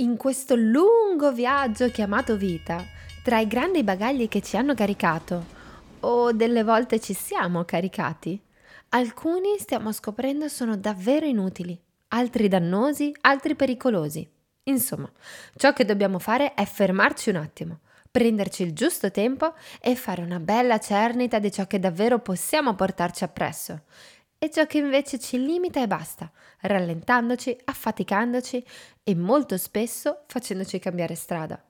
In questo lungo viaggio chiamato vita, tra i grandi bagagli che ci hanno caricato, o delle volte ci siamo caricati, alcuni stiamo scoprendo sono davvero inutili, altri dannosi, altri pericolosi. Insomma, ciò che dobbiamo fare è fermarci un attimo, prenderci il giusto tempo e fare una bella cernita di ciò che davvero possiamo portarci appresso e ciò che invece ci limita e basta, rallentandoci, affaticandoci e molto spesso facendoci cambiare strada.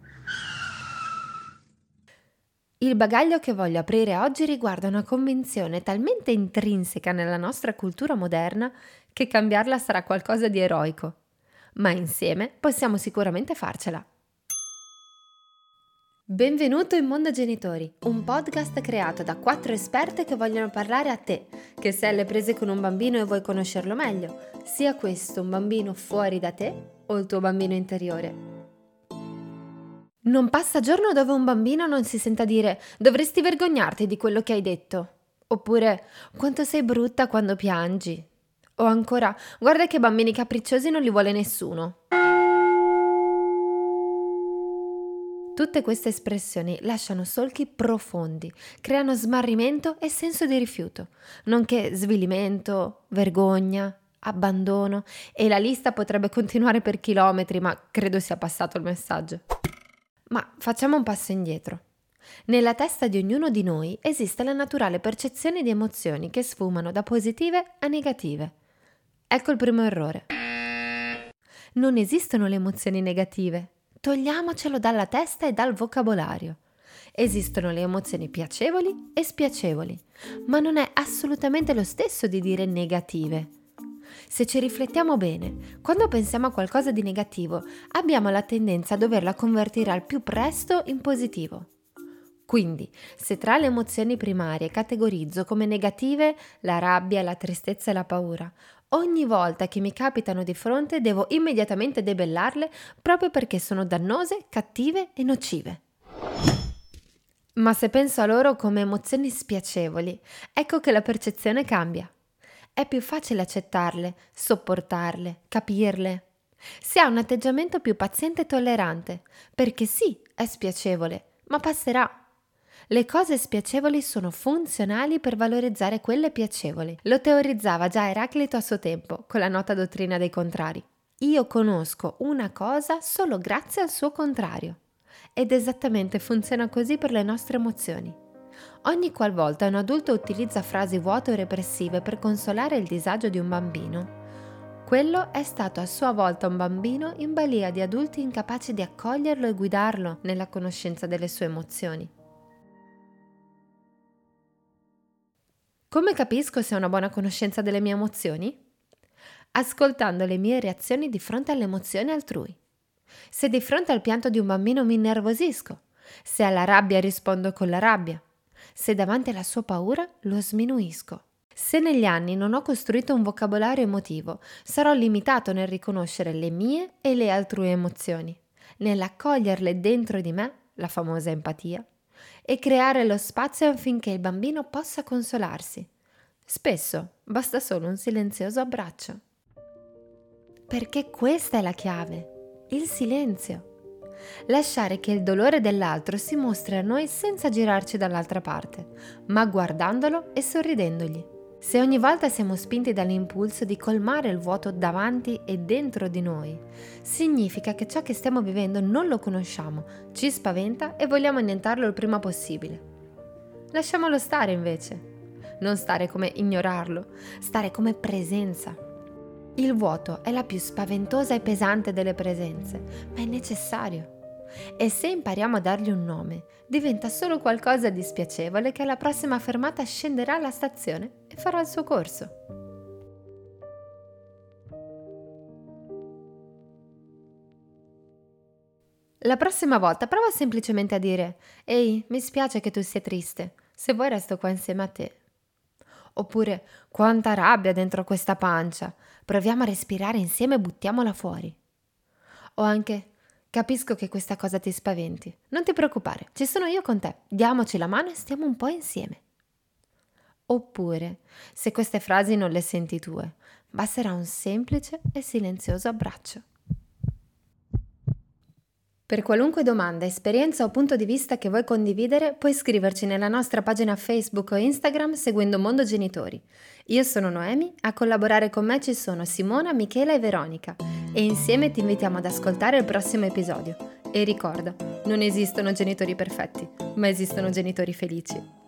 Il bagaglio che voglio aprire oggi riguarda una convinzione talmente intrinseca nella nostra cultura moderna che cambiarla sarà qualcosa di eroico. Ma insieme possiamo sicuramente farcela. Benvenuto in Mondo Genitori, un podcast creato da quattro esperte che vogliono parlare a te, che sei alle prese con un bambino e vuoi conoscerlo meglio, sia questo un bambino fuori da te o il tuo bambino interiore. Non passa giorno dove un bambino non si senta dire dovresti vergognarti di quello che hai detto, oppure quanto sei brutta quando piangi, o ancora guarda che bambini capricciosi non li vuole nessuno. Tutte queste espressioni lasciano solchi profondi, creano smarrimento e senso di rifiuto, nonché svilimento, vergogna, abbandono e la lista potrebbe continuare per chilometri, ma credo sia passato il messaggio. Ma facciamo un passo indietro. Nella testa di ognuno di noi esiste la naturale percezione di emozioni che sfumano da positive a negative. Ecco il primo errore. Non esistono le emozioni negative, Togliamocelo dalla testa e dal vocabolario. Esistono le emozioni piacevoli e spiacevoli, ma non è assolutamente lo stesso di dire negative. Se ci riflettiamo bene, quando pensiamo a qualcosa di negativo, abbiamo la tendenza a doverla convertire al più presto in positivo. Quindi, se tra le emozioni primarie categorizzo come negative la rabbia, la tristezza e la paura, Ogni volta che mi capitano di fronte devo immediatamente debellarle proprio perché sono dannose, cattive e nocive. Ma se penso a loro come emozioni spiacevoli, ecco che la percezione cambia. È più facile accettarle, sopportarle, capirle. Si ha un atteggiamento più paziente e tollerante, perché sì, è spiacevole, ma passerà. Le cose spiacevoli sono funzionali per valorizzare quelle piacevoli. Lo teorizzava già Eraclito a suo tempo, con la nota dottrina dei contrari. Io conosco una cosa solo grazie al suo contrario. Ed esattamente funziona così per le nostre emozioni. Ogni qualvolta un adulto utilizza frasi vuote o repressive per consolare il disagio di un bambino, quello è stato a sua volta un bambino in balia di adulti incapaci di accoglierlo e guidarlo nella conoscenza delle sue emozioni. Come capisco se ho una buona conoscenza delle mie emozioni? Ascoltando le mie reazioni di fronte alle emozioni altrui. Se di fronte al pianto di un bambino mi innervosisco, se alla rabbia rispondo con la rabbia, se davanti alla sua paura lo sminuisco. Se negli anni non ho costruito un vocabolario emotivo, sarò limitato nel riconoscere le mie e le altrui emozioni, nell'accoglierle dentro di me, la famosa empatia, e creare lo spazio affinché il bambino possa consolarsi. Spesso basta solo un silenzioso abbraccio. Perché questa è la chiave, il silenzio. Lasciare che il dolore dell'altro si mostri a noi senza girarci dall'altra parte, ma guardandolo e sorridendogli. Se ogni volta siamo spinti dall'impulso di colmare il vuoto davanti e dentro di noi, significa che ciò che stiamo vivendo non lo conosciamo, ci spaventa e vogliamo annientarlo il prima possibile. Lasciamolo stare invece. Non stare come ignorarlo, stare come presenza. Il vuoto è la più spaventosa e pesante delle presenze, ma è necessario. E se impariamo a dargli un nome, diventa solo qualcosa di spiacevole che alla prossima fermata scenderà alla stazione e farà il suo corso. La prossima volta prova semplicemente a dire Ehi, mi spiace che tu sia triste, se vuoi resto qua insieme a te. Oppure quanta rabbia dentro questa pancia, proviamo a respirare insieme e buttiamola fuori. O anche Capisco che questa cosa ti spaventi. Non ti preoccupare, ci sono io con te. Diamoci la mano e stiamo un po' insieme. Oppure, se queste frasi non le senti tue, basterà un semplice e silenzioso abbraccio. Per qualunque domanda, esperienza o punto di vista che vuoi condividere, puoi scriverci nella nostra pagina Facebook o Instagram seguendo Mondo Genitori. Io sono Noemi, a collaborare con me ci sono Simona, Michela e Veronica e insieme ti invitiamo ad ascoltare il prossimo episodio. E ricorda, non esistono genitori perfetti, ma esistono genitori felici.